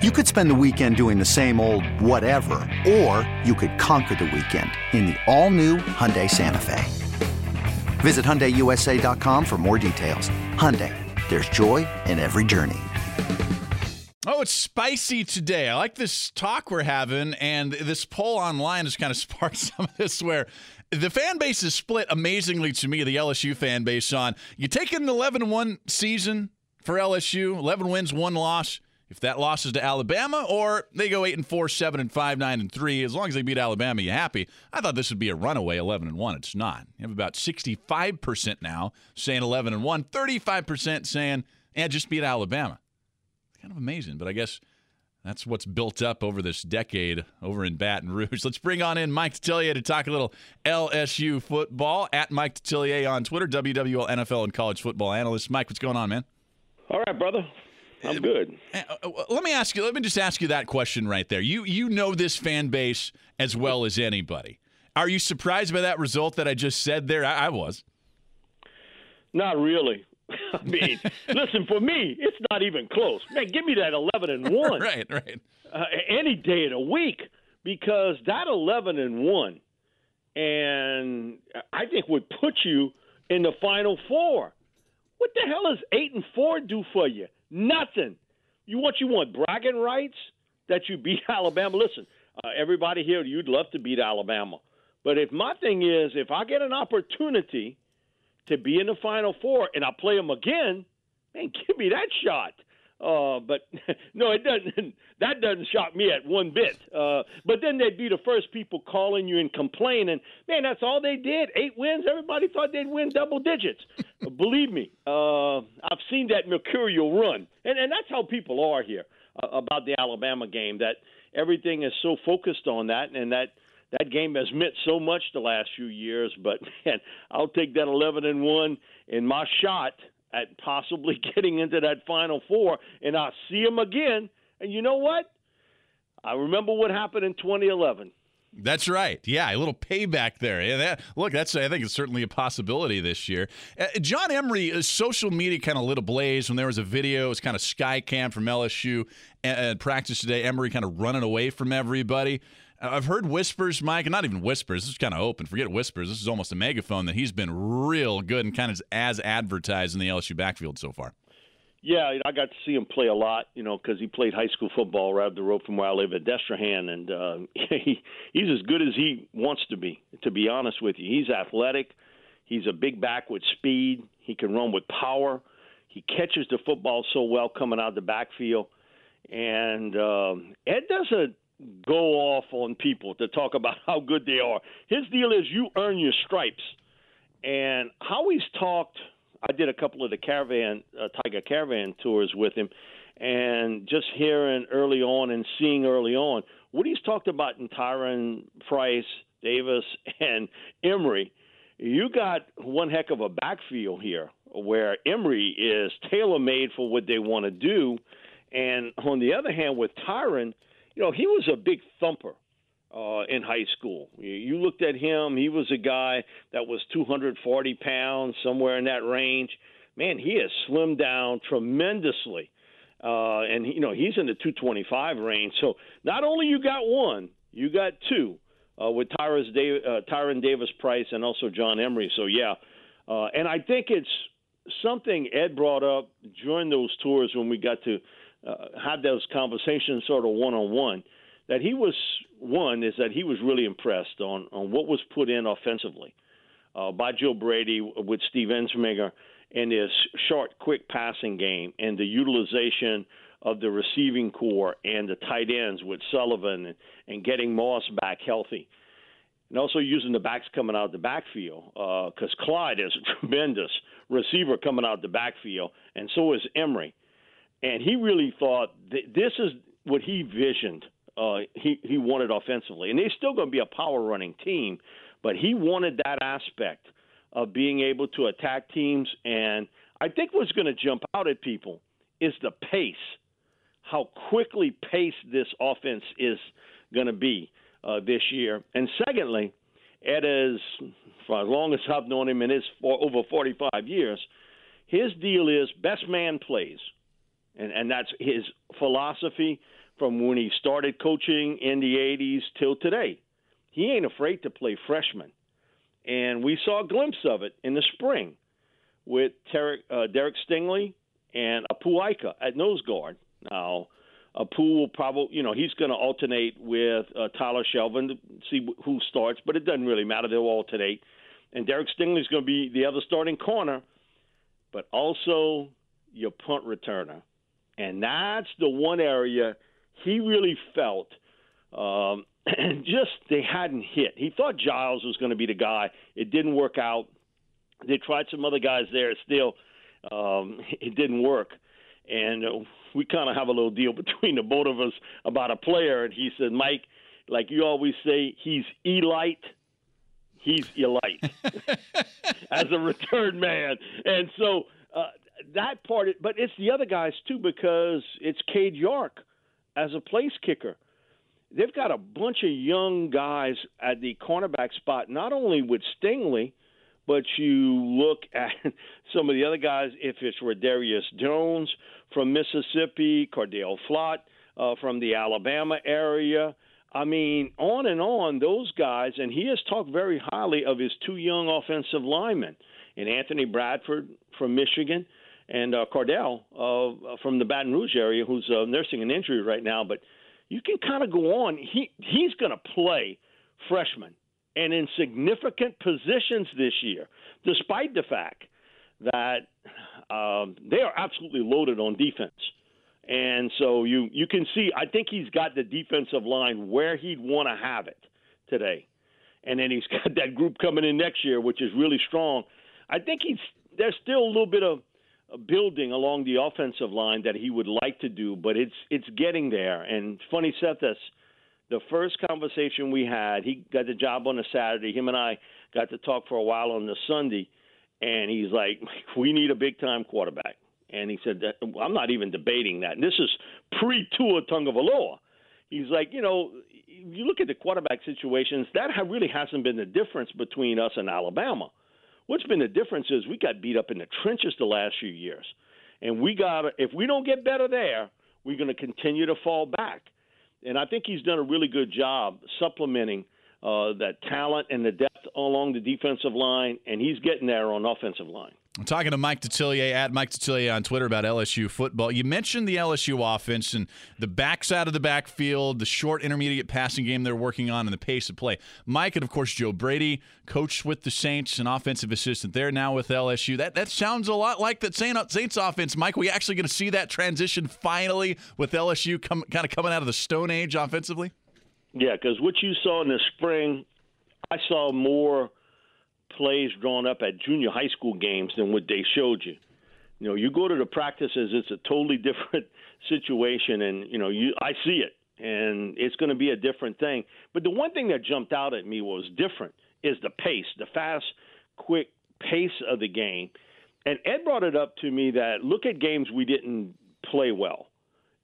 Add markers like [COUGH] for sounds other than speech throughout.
You could spend the weekend doing the same old whatever, or you could conquer the weekend in the all-new Hyundai Santa Fe. Visit HyundaiUSA.com for more details. Hyundai, there's joy in every journey. Oh, it's spicy today. I like this talk we're having, and this poll online has kind of [LAUGHS] sparked some of this where the fan base is split amazingly to me, the LSU fan base, on you take an 11 1 season for LSU, 11 wins, one loss if that loss is to Alabama, or they go eight and four, seven and five, nine and three. As long as they beat Alabama, you're happy. I thought this would be a runaway eleven and one. It's not. You have about sixty-five percent now saying eleven and one, 35 percent saying, "And just beat Alabama." Kind of amazing, but I guess that's what's built up over this decade over in Baton Rouge. [LAUGHS] Let's bring on in Mike Detillier to talk a little LSU football at Mike Detillier on Twitter, WWL NFL and college football analyst. Mike, what's going on, man? All right, brother. I'm good. Uh, uh, let me ask you. Let me just ask you that question right there. You you know this fan base as well as anybody. Are you surprised by that result that I just said there? I, I was. Not really. [LAUGHS] I mean, [LAUGHS] listen, for me, it's not even close. Man, give me that 11 and [LAUGHS] 1. right, right. Uh, any day of the week because that 11 and 1 and I think would put you in the final 4. What the hell does 8 and 4 do for you? Nothing. You want you want bragging rights that you beat [LAUGHS] Alabama. Listen, uh, everybody here, you'd love to beat Alabama, but if my thing is, if I get an opportunity to be in the Final Four and I play them again, man, [LAUGHS] give me that shot. Uh, but [LAUGHS] no, it doesn't. [LAUGHS] That doesn't shock me at one bit. Uh, but then they'd be the first people calling you and complaining. Man, that's all they did. Eight wins. Everybody thought they'd win double digits. Believe me, uh, I've seen that mercurial run, and and that's how people are here uh, about the Alabama game. That everything is so focused on that, and that that game has meant so much the last few years. But [LAUGHS] man, I'll take that eleven and one in my shot at possibly [LAUGHS] getting into that Final Four, and I'll see them again. And you know what? I remember what happened in 2011. That's right. Yeah, a little payback there. Yeah, that, look, that's I think it's certainly a possibility this year. Uh, John Emery, uh, social media kind of lit ablaze when there was a video. It was kind of sky cam from LSU at practice today. Emery kind of running away from everybody. I've heard whispers, Mike, and not even whispers. This is kind of open. Forget whispers. This is almost a megaphone that he's been real good and kind of as advertised in the LSU backfield so far. Yeah, I got to see him play a lot, you know, because he played high school football right up the road from where I live at Destrehan, and uh, [LAUGHS] he he's as good as he wants to be. To be honest with you, he's athletic. He's a big back with speed. He can run with power. He catches the football so well coming out of the backfield. And um, Ed does a go off on people to talk about [LAUGHS] how good they are. His deal is you earn your stripes. And how he's talked, I did a couple of the caravan, uh, Tiger caravan tours with him, and just hearing early on and seeing early on what he's talked about in Tyrion Price, Davis, [LAUGHS] and Emery. You got one heck of a backfield here where Emery is tailor made for what they want to do. And on the other hand, with Tyrion – you know, he was a big thumper uh, in high school. You looked at him; he was a guy that was 240 pounds, somewhere in that range. Man, he has slimmed down tremendously, uh, and you know he's in the 225 range. So not only you got one, you got two uh, with Tyrus uh, Tyrion Davis Price and also John Emery. So yeah, uh, and I think it's something Ed brought up during those tours when we got to had those conversations sort of one on one, that he was one is that he was really impressed on on what was put in offensively uh, by Joe Brady with Steve Ensminger and his short, quick passing game and the utilization of the receiving corps and the tight ends with Sullivan and, and getting Moss back healthy. And also using the backs coming out of the backfield because uh, Clyde is a [LAUGHS] tremendous receiver coming out of the backfield, and so is Emery and he really thought this is what he visioned. Uh, he he wanted offensively, and they're still going to be a power running team, but he wanted that aspect of being able to attack teams. And I think what's going to jump out at people is the pace, how quickly paced this offense is going to be uh, this year. And secondly, Ed is, for as long as I've known him, and is for over 45 years, his deal is best man plays and and that's his philosophy from when he started coaching in the '80s till today. He ain't afraid to play freshmen, and we saw a glimpse of it in the spring with Derek, uh, Derek Stingley and Apu Ika at nose guard. Now, Apu will probably, you know, he's going to alternate with uh, Tyler Shelvin to see who starts, but it doesn't really matter. They'll alternate. And Derek Stingley is going to be the other starting corner, but also your punt returner. And that's the one area he really felt um, [CLEARS THROAT] just they hadn't hit. He thought Giles was going to be the guy. It didn't work out. They tried some other guys there. Still, um, [LAUGHS] it didn't work. And uh, we kind of have a little deal [LAUGHS] between the both of us about a player. And he said, Mike, like you always say, he's elite. He's elite [LAUGHS] as a return man. And so uh, that part, but it's the other guys too because it's Cade York as a place kicker. They've got a bunch of young guys at the cornerback spot, not only with Stingley – but you look [LAUGHS] at some of the other guys, if it's Rodarius Jones from Mississippi, Cordale Flott uh, from the Alabama area. I mean, on and on, those guys, and he has talked very highly of his two young offensive linemen, and Anthony Bradford from Michigan, and uh, Kardell uh, from the Baton Rouge area, who's uh, nursing an injury right now. But you can kind of go on. He he's going to play freshman and in significant positions this year, despite the fact that um, they are absolutely loaded on defense. And so you you can see, I think he's got the defensive line where he'd want to have it today, and then he's [LAUGHS] got that group coming in next year, which is really strong. I think he's there's still a little bit of building along the offensive line that he would like to do, but it's it's getting there. And funny, Seth, this the first conversation we had, he got the job on a Saturday. Him and I got to talk for a while on the Sunday, and he's like, "We need a big time quarterback." And he said, "I'm not even debating that." And this is pre Tua Tagovailoa. He's like, you know, you look at the quarterback situations. That really hasn't been the difference between us and Alabama. What's been the difference is we got beat up in the trenches the last few years, and we got if we don't get better there, we're going to continue to fall back and I think he's done a really good job supplementing uh, that talent and the depth along the defensive line, and he's getting there on offensive line. I'm talking to Mike Detillier at Mike Detillier on Twitter about LSU football. You mentioned the LSU offense and the backside of the backfield, the short intermediate passing game they're working on, and the pace of play. Mike and of course Joe Brady, coach with the Saints, an offensive assistant there now with LSU. That that sounds a lot like that Saints offense. Mike, we actually going to see that transition finally with LSU come, kind of coming out of the Stone Age offensively. Yeah, because what you saw in the spring, I saw more plays drawn up at junior high school games than what they showed you. You know, you go to the practices, it's a totally [LAUGHS] different situation, and you know, you I see it, and it's going to be a different thing. But the one thing that jumped out at me was different is the pace, the fast, quick pace of the game. And Ed brought it up to me that look at games we didn't play well.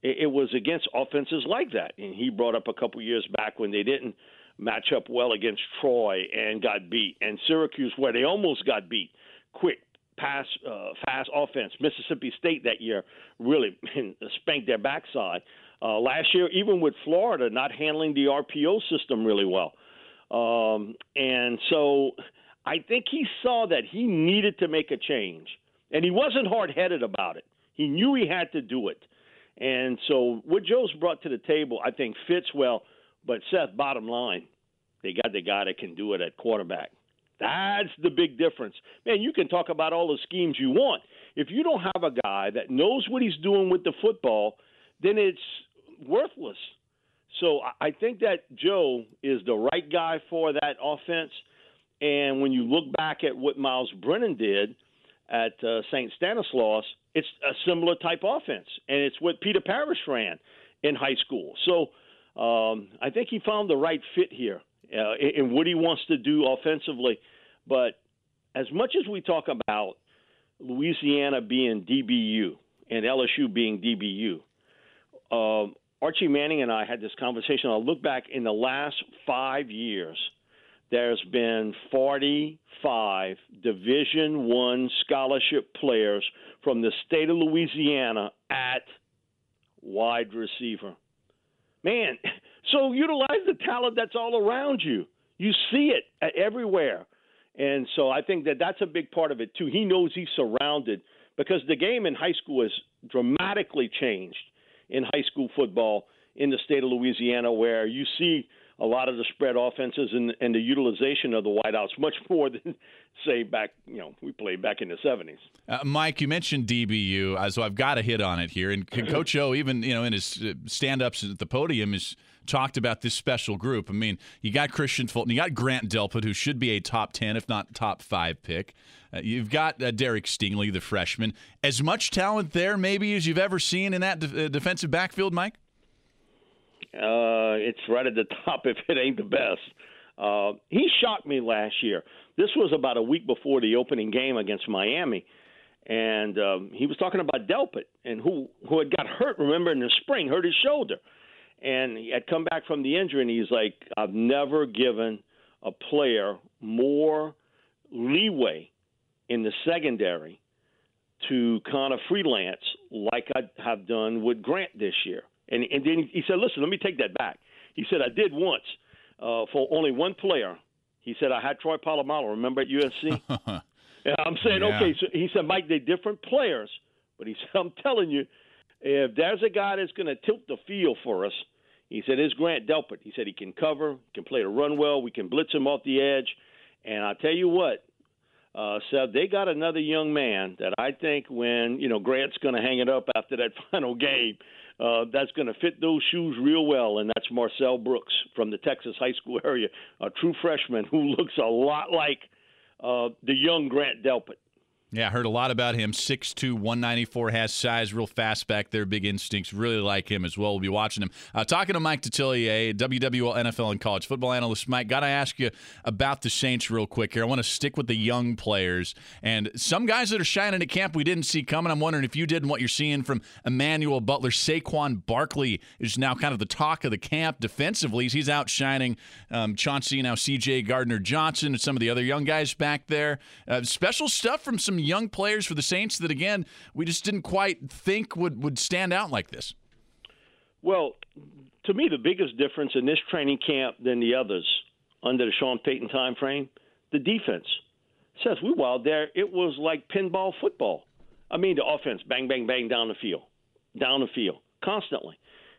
It, it was against offenses like that, and he brought up a couple years back when they didn't match up well against Troy and got beat, and Syracuse where they almost got beat. Quick pass, uh, fast offense. Mississippi State that year really [LAUGHS] spanked their backside. Uh, last year, even with Florida not handling the RPO system really well, um, and so I think he saw that he needed to make a change, and he wasn't hard-headed about it. He knew he had to do it, and so what Joe's brought to the table, I think, fits well but Seth, bottom line, they got the guy that can do it at quarterback. That's the big difference. Man, you can talk about all the schemes you want. If you don't have a guy that knows what he's doing with the football, then it's worthless. So I think that Joe is the right guy for that offense. And when you look back at what Myles Brennan did at uh, St. Stanislaus, it's a similar type offense, and it's what Peter Parrish ran in high school. So um, I think he found the right fit here uh, in, what he wants to do offensively. But as much as we talk about Louisiana being DBU and LSU being DBU, um, Archie Manning and I had this conversation. I'll look back in the last five years. There's been 45 Division One scholarship players from the state of Louisiana at wide receiver. Man, [LAUGHS] so utilize the talent that's all around you. You see it uh, everywhere. And so I think that that's a big part of it, too. He knows he's surrounded because the game in high school has dramatically changed in high school football in the state of Louisiana, where you see a lot of the spread offenses and, and the utilization of the wideouts much more than [LAUGHS] say back you know we played back in the 70s uh, mike you mentioned dbu uh, so i've got to hit on it here. And [LAUGHS] coach o even you know in his uh, stand-ups at the podium has talked about this special group. I mean you got Kristian fulton you got grant delpit who should be a top 10 if not top 5 pick. Uh, you've got uh, derek stingley the freshman. As much talent there maybe as you've ever seen in that de- defensive backfield mike uh, it's right at the [LAUGHS] top if it ain't the best. Uh, he shocked me last year. This was about a week before the opening game against Miami, and um, he was talking about Delpit and who who had got hurt. Remember in the spring, hurt his shoulder, and he had come back from the injury, and he's like, "I've never given a player more leeway in the secondary to kind of freelance like I have done with Grant this year." And, and then he said, listen, let me take that back. He said, I did once uh, for only one player. He said, I had Troy Polamalu, remember at USC? [LAUGHS] and I'm saying, yeah. okay. So he said, Mike, they're different players. But he [LAUGHS] said, I'm telling you, if there's a guy that's going to tilt the field for us, he said, it's Grant Delpit. He said he can cover, can play the run well. We can blitz him off the edge. And I tell you what, uh, Seth, they got another young man that I think when, you know, Grant's going to hang it up after that [LAUGHS] final game – uh, that's going to fit those shoes real well, and that's Marcel Brooks from the Texas high school area, a true freshman who [LAUGHS] looks a lot like uh, the young Grant Delpit. Yeah, I heard a lot about him. 6'2", 194, has size, real fast back there, big instincts. Really like him as well. We'll be watching him. Uh, talking to Mike Detillier, WWL, NFL, and college football analyst. Mike, got to ask you about the Saints real quick here. I want to stick with the young players and some guys that are shining at camp we didn't see coming. I'm wondering if you did and what you're seeing from Emmanuel Butler. Saquon Barkley is now kind of the talk of the camp defensively. He's outshining um, Chauncey, now C.J. Gardner Johnson, and some of the other young guys back there. Uh, special stuff from some young players for the Saints that, again, we just didn't quite think would, would stand out like this? Well, to me, the biggest difference in this training camp than the others under the Sean Payton time frame, the defense. Seth, we wild there. It was like pinball football. I mean, the offense, bang, bang, bang down the field, down the field, constantly.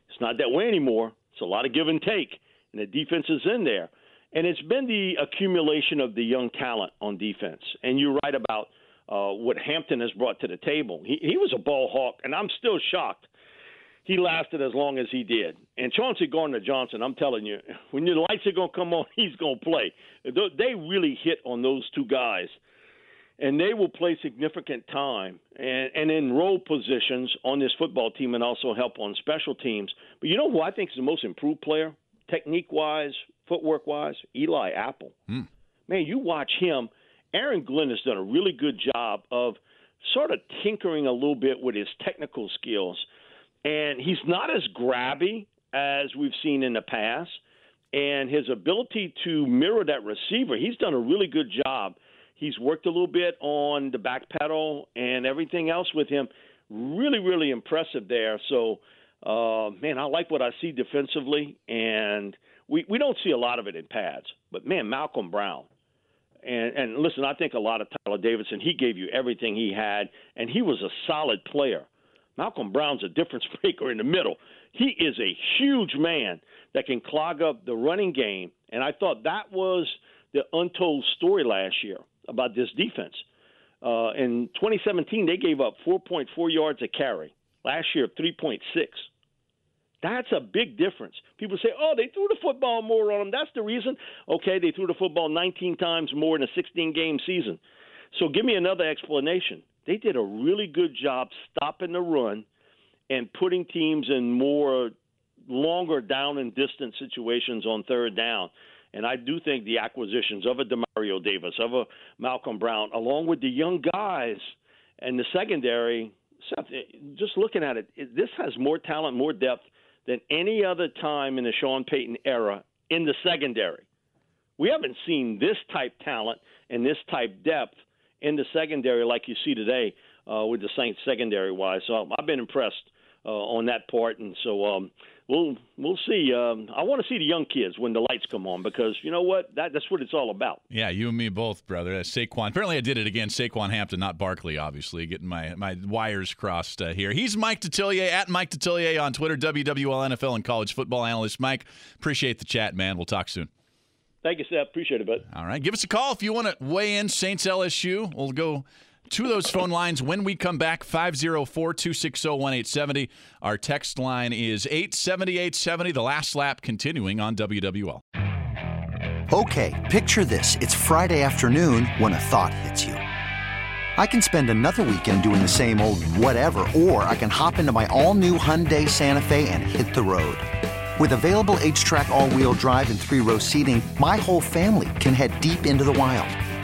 It's not that way anymore. It's a lot of give and take, and the defense is in there. And it's been the accumulation of the young talent on defense. And you're right about – uh, what Hampton has brought to the table. He, he was a ball hawk, and I'm still shocked he lasted as long as he did. And Chauncey Gardner Johnson, I'm telling you, when your lights are going to come on, [LAUGHS] he's going to play. They really hit on those two guys, and they will play significant time and, and in role positions on this football team and also help on special teams. But you know who I think is the most improved player, technique wise, footwork wise? Eli Apple. Hmm. Man, you watch him – Aaron Glenn has done a really good job of sort of tinkering a little bit with his technical skills. And he's not as grabby as we've seen in the past. And his ability to mirror that receiver, he's done a really good job. He's worked a little bit on the back pedal and everything else with him. Really, really impressive there. So, uh, man, I like what I see defensively. And we, we don't see a lot of it in pads. But, man, Malcolm Brown and, and listen, I think a lot of Tyeler Davison, he gave you everything he had, and he was a solid player. Malcolm Brown's a difference [LAUGHS] maker in the middle. He is a huge man that can clog up the running game, and I thought that was the untold story last year about this defense. Uh, in 2017, they gave up 4.4 yards a carry. Last year, 3.6. That's a big difference. People say, oh, they threw the football more on them. That's the reason. Okay, they threw the football 19 times more in a 16 game season. So give me another explanation. They did a really good job stopping the run and putting teams in more longer down and distance situations on third down. And I do think the acquisitions of a Demario Davis, of a Malcolm Brown, along with the young guys and the secondary, Seth, eh, just looking at it, this has more talent, more depth than any other time in the Sean Payton era in the secondary. We haven't seen this type talent and this type depth in the secondary like you see today uh, with the Saints secondary wise. So I've been impressed uh, on that part, and so um, we'll we'll see. Um, I want to see the young kids when the lights come on because you know what that that's what it's all about. Yeah, you and me both, brother. That's Saquon. Apparently, I did it again. Saquon Hampton, not Barkley, obviously. Getting my my wires crossed uh, here. He's Mike Detillier at Mike Detillier on Twitter. WWL NFL and college football analyst. Mike, appreciate the chat, man. We'll talk soon. Thank you, Seth. Appreciate it, bud. All right, give us a call if you want to weigh in. Saints LSU. We'll go to those phone lines when we come back 504 260 1870. Our text line is 870 870. The last lap continuing on WWL. Okay, picture this. It's Friday afternoon when a thought hits you. I can spend another weekend doing the same old whatever, or I can hop into my all new Hyundai Santa Fe and hit the road. With available HTRAC, all wheel drive, and three row seating, my whole family can head deep into the wild